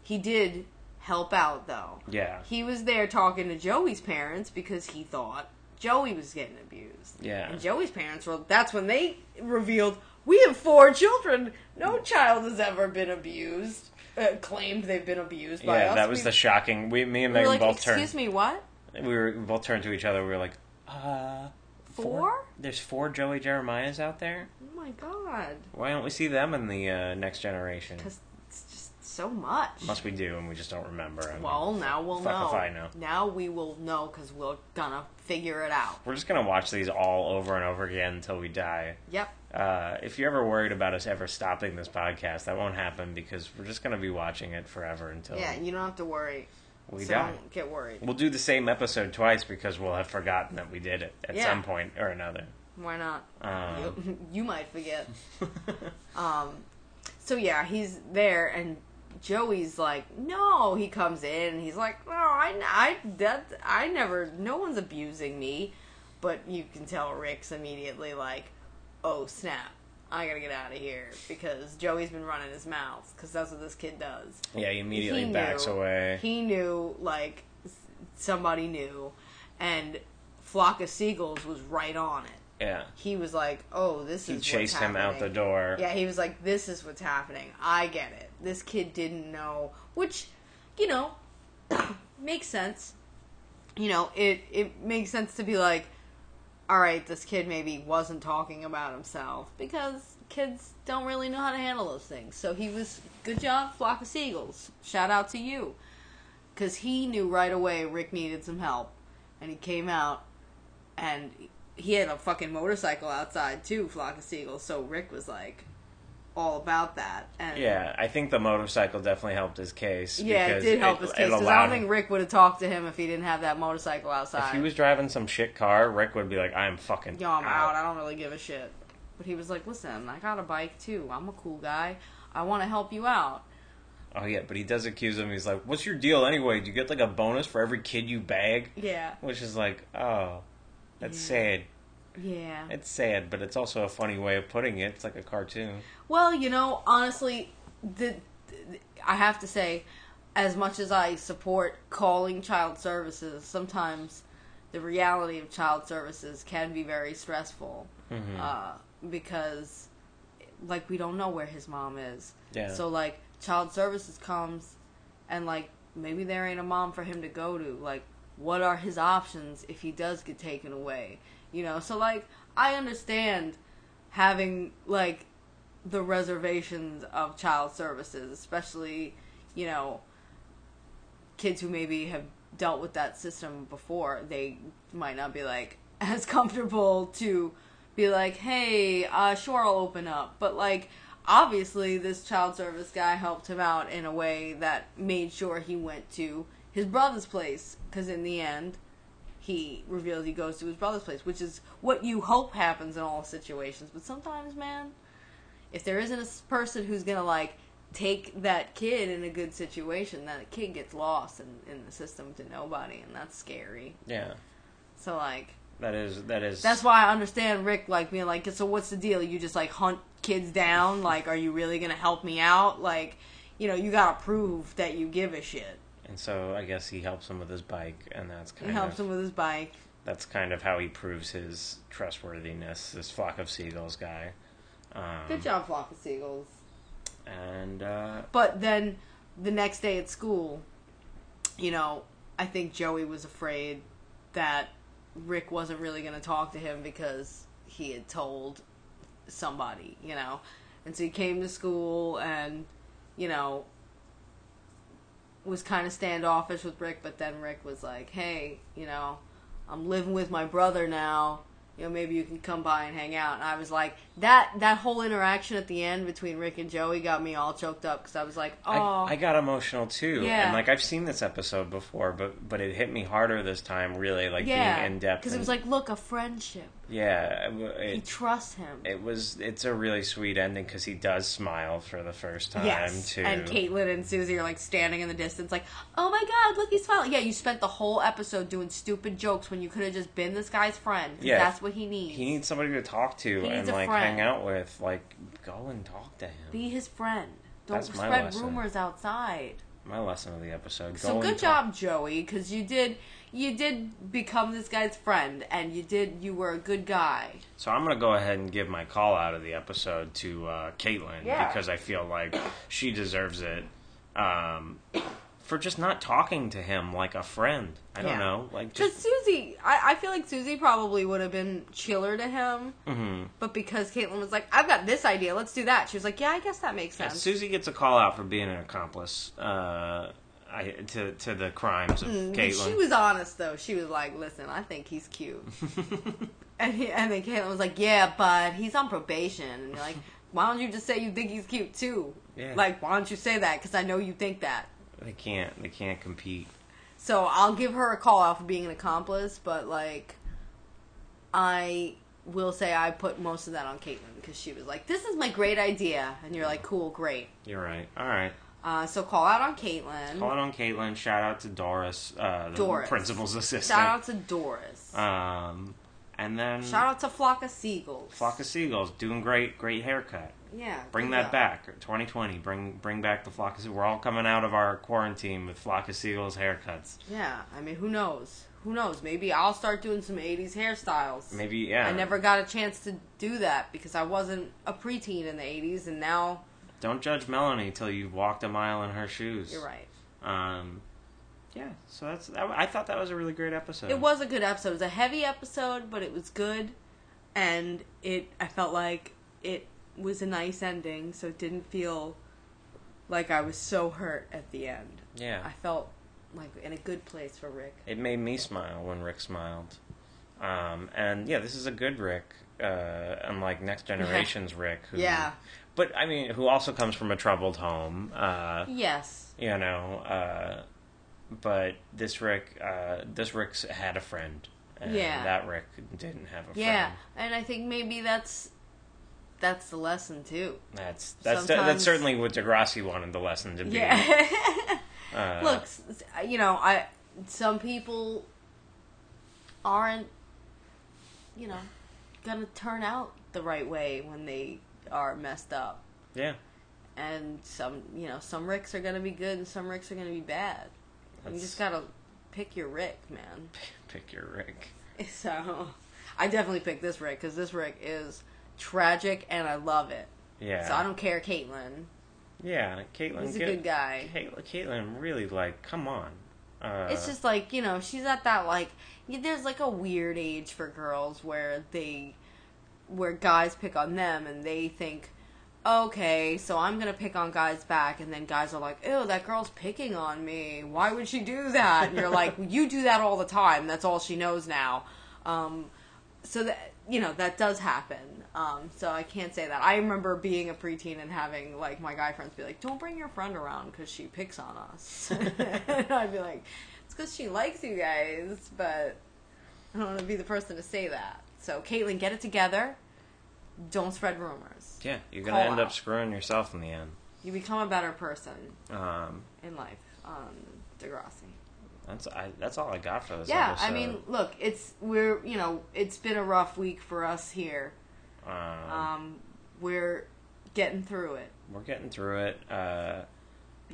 He did help out, though. yeah. He was there talking to Joey's parents because he thought Joey was getting abused. Yeah. And Joey's parents were that's when they revealed we have four children. No child has ever been abused. Uh, claimed they've been abused by Yeah, us. that was We- the shocking. We, me and we Megan like, both turned. excuse me, what? We were we both turned to each other. We were like, uh, Four? There's four Joey Jeremiahs out there. Oh my god. Why don't we see them in the uh, next generation? Because so much. Must we do, and we just don't remember. Mean, well, now we'll fuck know. if I know. Now we will know because we're gonna figure it out. We're just gonna watch these all over and over again until we die. Yep. Uh, if you're ever worried about us ever stopping this podcast, that won't happen because we're just gonna be watching it forever until Yeah, you don't have to worry. we so die. don't get worried. We'll do the same episode twice because we'll have forgotten that we did it at Yeah. some point or another. Why not? Um, You, [LAUGHS] you might forget. [LAUGHS] Um, so yeah, he's there, and Joey's like, no. He comes in, and he's like, no, I, I, that, I never. No one's abusing me, but you can tell Rick's immediately like, oh snap, I gotta get out of here because Joey's been running his mouth because that's what this kid does. yeah, he immediately He backs knew. away. He knew, like, somebody knew, and Flock of Seagulls was right on it. yeah, He was like, "Oh, this he is He chased him out the door. Yeah, he was like, "This is what's happening. I get it." This kid didn't know, which, you know, [COUGHS] makes sense. You know, it it makes sense to be like, "All right, this kid maybe wasn't talking about himself because kids don't really know how to handle those things." So he was good job, flock of seagulls. Shout out to you, because he knew right away Rick needed some help, and he came out, and he had a fucking motorcycle outside too, flock of seagulls. So Rick was like all about that. And Yeah, I think the motorcycle definitely helped his case. yeah, it did help his case because I don't think Rick would have talked to him if he didn't have that motorcycle outside. If he was driving some shit car, Rick would be like, "I'm fucking Yo, I'm out. I don't really give a shit. But he was like, listen, I got a bike too. I'm a cool guy. I want to help you out. Oh yeah, but he does accuse him. He's like, "What's your deal anyway? Do you get like a bonus for every kid you bag?" Yeah. Which is like, oh, that's Yeah. sad. Yeah. It's sad, but it's also a funny way of putting it. It's like a cartoon. Well, you know, honestly, the, the I have to say, as much as I support calling child services, sometimes the reality of child services can be very stressful Mhm. uh, because, like, we don't know where his mom is. Yeah. So, like, child services comes, and like maybe there ain't a mom for him to go to. Like, what are his options if he does get taken away? You know, so like I understand having like the reservations of child services, especially you know kids who maybe have dealt with that system before. They might not be like [LAUGHS] as comfortable to be like, hey, uh, sure, I'll open up, but like obviously this child service guy helped him out in a way that made sure he went to his brother's place because in the end he reveals he goes to his brother's place which is what you hope happens in all situations but sometimes man if there isn't a person who's gonna like take that kid in a good situation that kid gets lost in, in the system to nobody and that's scary Yeah, so like that is that is. that's why I understand Rick like being like, so what's the deal? You just like hunt kids down? Like, are you really gonna help me out? Like, you know, you gotta prove that you give a shit. And so I guess he helps him with his bike, and that's He kind helps him with his bike. that's kind of how he proves his trustworthiness. This flock of seagulls guy. Um, Good job, flock of seagulls. And uh, But then the next day at school, you know, I think Joey was afraid that Rick wasn't really going to talk to him because he had told somebody, you know. And so he came to school and, you know, was kind of standoffish with Rick, but then Rick was like, hey, you know, I'm living with my brother now. you know, maybe you can come by and hang out. And I was like, that that whole interaction at the end between Rick and Joey got me all choked up because I was like, oh, I, I got emotional too, Yeah. and like I've seen this episode before, but but it hit me harder this time. Really, like yeah, being in depth because it was like, look, a friendship. Yeah, it, He trusts him. it was it's a really sweet ending because he does smile for the first time Yes, too. and Caitlin and Susie are like standing in the distance, like, "Oh my God, look, he's smiling." Yeah, you spent the whole episode doing stupid jokes when you could have just been this guy's friend. Yeah. that's what he needs. He needs somebody to talk to and like friend. hang out with. Like, go and talk to him. Be his friend. Don't That's spread rumors outside. My lesson of the episode. Go So good talk- job, Joey, because you did you did become this guy's friend, and you did you were a good guy. So I'm gonna go ahead and give my call out of the episode to uh, Caitlin Yeah. because I feel like she deserves it um, for just not talking to him like a friend. I don't Yeah. know, like Because just. Susie, I, I feel like Susie probably would have been chiller to him, hmm but because Caitlin was like, "I've got this idea, let's do that," she was like, "Yeah, I guess that makes sense." Susie gets a call out for being an accomplice uh, I, to to the crimes of Mm, but Caitlin. She was honest though. She was like, "Listen, I think he's cute," [LAUGHS] and he, and then Caitlin was like, "Yeah, but he's on probation." And you're like, "Why don't you just say you think he's cute too?" Yeah. Like, why don't you say that? Because I know you think that. they can't. They can't compete. So I'll give her a call out for being an accomplice, but like, I will say I put most of that on Caitlin because she was like, "This is my great idea," and you're like, "Cool, great." You're right. All right. Uh, so call out on Caitlin. Call out on Caitlin. Shout out to Doris, uh, the Doris. principal's assistant. Shout out to Doris. Um, and then Shout out to Flock of Seagulls. Flock of Seagulls doing great, great haircut. Yeah. Bring that job. back. 2020. Bring bring back the Flock of Seagulls. We're all coming out of our quarantine with Flock of Seagulls haircuts. Yeah, I mean, who knows? Who knows? Maybe I'll start doing some 80s hairstyles. Maybe yeah. I never got a chance to do that because I wasn't a preteen in the 80s, and now Don't judge Melanie till you've walked a mile in her shoes. you're right. Um, yeah. So that's. That, I thought that was a really great episode. It was a good episode. It was a heavy episode, but it was good, and it. I felt like it was a nice ending, so it didn't feel like I was so hurt at the end. Yeah. I felt like in a good place for Rick. It made me smile when Rick smiled. Um, and yeah, this is a good Rick, uh, unlike Next Generation's Rick. Who, Yeah. But I mean, who also comes from a troubled home. Uh, Yes. you know. Uh, but this Rick, uh, this Rick's had a friend. And Yeah. That Rick didn't have a Yeah, friend. Yeah, and I think maybe that's that's the lesson too. That's that's Sometimes- that's certainly what Degrassi wanted the lesson to be. Yeah. [LAUGHS] Uh, Look, you know, I some people aren't, you know, gonna turn out the right way when they are messed up, Yeah. and some, you know, some Ricks are gonna be good and some Ricks are gonna be bad. You just gotta pick your Rick, man. [LAUGHS] Pick your Rick. [LAUGHS] So, I definitely picked this Rick because this Rick is tragic and I love it. Yeah. So I don't care, Caitlin. Yeah, Caitlin. He's a get- good guy. Caitlin really like, come on. Uh, It's just like you know, she's at that like there's like a weird age for girls where they where guys pick on them and they think, okay, so I'm gonna pick on guys back, and then guys are like, ew, that girl's picking on me. Why would she do that? And you're like, you do that all the time. That's all she knows now. Um, so that you know that does happen. Um, so I can't say that. I remember being a preteen and having like my guy friends be like, "Don't bring your friend around because she picks on us." [LAUGHS] and I'd be like, "It's because she likes you guys," but I don't want to be the person to say that. So Caitlin, get it together. Don't spread rumors. yeah, you're gonna end out. up screwing yourself in the end. You become a better person Um, in life. Um, Degrassi. that's I, that's all I got for this. Yeah, episode. I mean, look, it's we're you know it's been a rough week for us here. um, Um, we're getting through it. we're getting through it. Uh,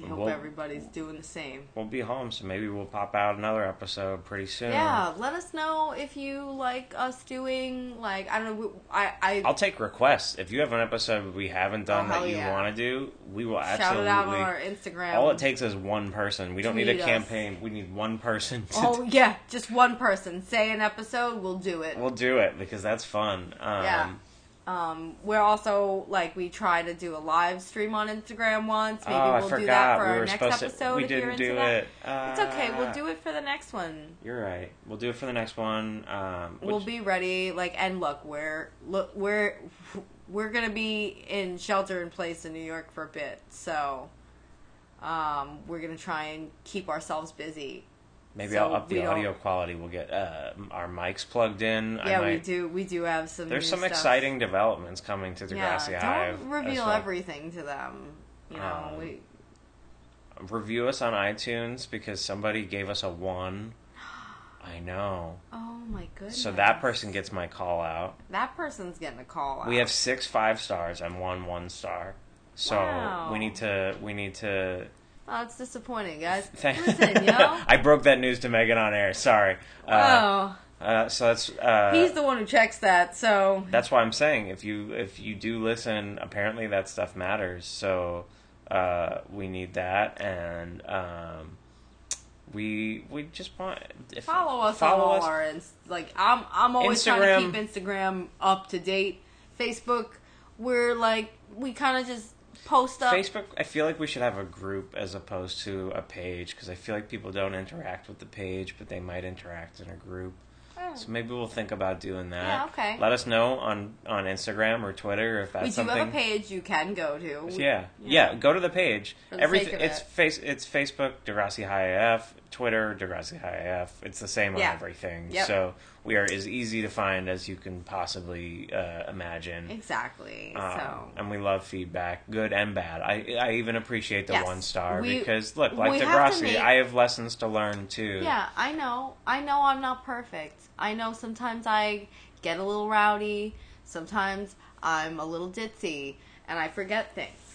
I hope We'll- everybody's doing the same. we'll be home, so maybe we'll pop out another episode pretty soon. Yeah, let us know if you like us doing like I don't know. I I I'll take requests. If you have an episode we haven't done Oh, that you yeah. want to do, we will shout absolutely. Shout it out on our Instagram. all it takes is one person. We don't need a us. campaign. We need one person. Oh [LAUGHS] yeah, just one person say an episode. We'll do it. We'll do it because that's fun. Um, Yeah. Um, we're also like we try to do a live stream on Instagram once. Maybe oh, I we'll forgot. do that for we our next episode. to. We if you're didn't do it. Uh, It's okay. We'll do it for the next one. You're right. We'll do it for the next one. Um, We'll be ready. Like, and look, we're look we're we're gonna be in shelter in place in New York for a bit, so um, we're gonna try and keep ourselves busy. Maybe so I'll up the audio quality. We'll get uh, our mics plugged in. I Yeah, we might- do. We do have some. There's some stuff. exciting developments coming to Degrassi Yeah, Hive. don't reveal well. everything to them. You know, Um, we Review us on iTunes because somebody gave us a one. [GASPS] I know. Oh my goodness. So that person gets my call out. That person's getting a call out. We have six five stars and one one star. So Wow. we need to we need to. Oh, it's disappointing, guys. [LAUGHS] Listen, yo. [LAUGHS] I broke that news to Megan on air. Sorry. Uh, oh, uh, so that's uh, he's the one who checks that. So that's why I'm saying if you if you do listen, apparently that stuff matters. So uh, we need that, and um, we we just want if, follow us follow on all us. our ins- like. I'm I'm always trying to keep Instagram up to date. Facebook, we're like we kind of just post up. Facebook. I feel like we should have a group as opposed to a page because I feel like people don't interact with the page, but they might interact in a group. So maybe we'll think about doing that. Yeah, okay. Let us know on on Instagram or Twitter if that's something. we do something. have a page you can go to. We- Yeah, Yeah. yeah. Go to the page. The Everything. It's it. face. It's Facebook Degrassi High AF, Twitter Degrassi High AF. It's the same Yeah. on everything. Yep. So we are as easy to find as you can possibly uh, imagine. exactly. Um, so and we love feedback, good and bad. I I even appreciate the Yes. one star We- because look, like we have Degrassi, make- I have lessons to learn too. Yeah, I know. I know I'm not perfect. I know sometimes I get a little rowdy. Sometimes I'm a little ditzy, and I forget things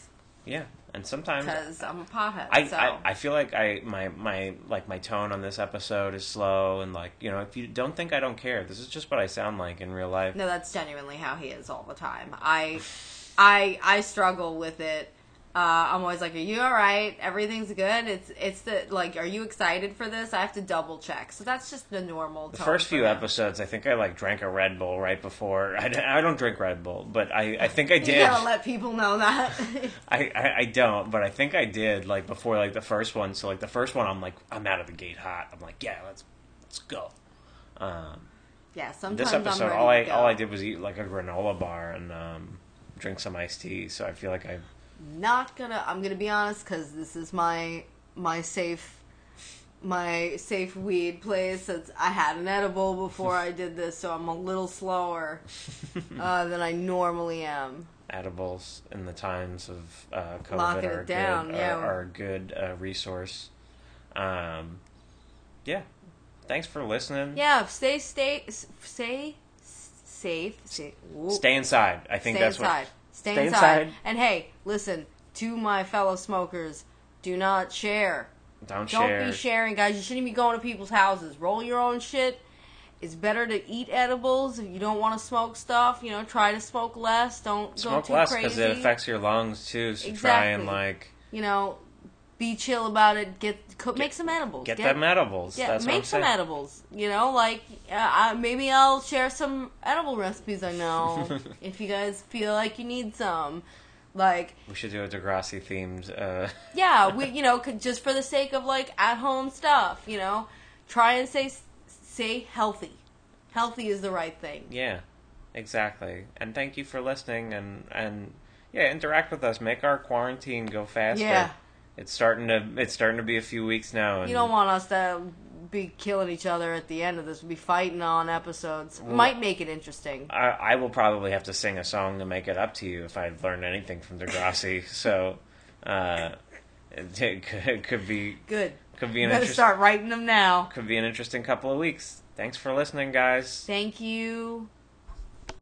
yeah. And sometimes because I'm a pothead. I, so I, I feel like I my my like my tone on this episode is slow and like you know if you don't think I don't care this is just what I sound like in real life no, that's genuinely how he is all the time. I, [SIGHS] I, I struggle with it. Uh, I'm always like, "Are you all right? Everything's good." It's it's the like, "Are you excited for this?" I have to double check. So that's just the normal. the first few episodes I think I like drank a Red Bull right before I, don't- I don't drink Red Bull but I, I think I You did gotta let people know that. [LAUGHS] I, I I don't but I think I did like before like the first one so like the first one I'm like I'm out of the gate hot I'm like yeah let's let's go um, yeah, sometimes this I'm episode all I all I did was eat like a granola bar and um, drink some iced tea so I feel like I not gonna i'm gonna be honest because this is my my safe my safe weed place it's, i had an edible before i did this so i'm a little slower [LAUGHS] uh, than i normally am edibles in the times of uh, COVID Locking are, it down, good, yeah. are, are a good uh, resource. Um, yeah, thanks for listening. yeah stay stay stay safe stay, whoop, Stay inside. I think stay that's inside what. Stay, Stay inside. inside. and hey listen to my fellow smokers do not share Don't, Don't share. be sharing, guys. You shouldn't be going to people's houses. Roll your own shit. It's better to eat edibles if you don't want to smoke stuff. You know, try to smoke less. Don't Smoke go too less because it affects your lungs too. So try and like you know, be chill about it. Get, co- make some edibles. get, them edibles. Yeah, that's make some edibles. You know, like uh, I, maybe I'll share some edible recipes I know [LAUGHS] if you guys feel like you need some. Like, We should do a Degrassi themed. Uh, [LAUGHS] yeah, we you know could, just for the sake of like at home stuff. You know, try and say say healthy. Healthy is the right thing. yeah, exactly. And thank you for listening and and yeah, interact with us. Make our quarantine go faster. Yeah. It's starting to it's starting to be a few weeks now. And You don't want us to be killing each other at the end of this. We'll be fighting on episodes. Well- Might make it interesting. I, I will probably have to sing a song to make it up to you if I've learned anything from Degrassi. [LAUGHS] so, uh, it, it could, it could be Good. could be You an better interest, start writing them now. could be an interesting couple of weeks. Thanks for listening, guys. Thank you.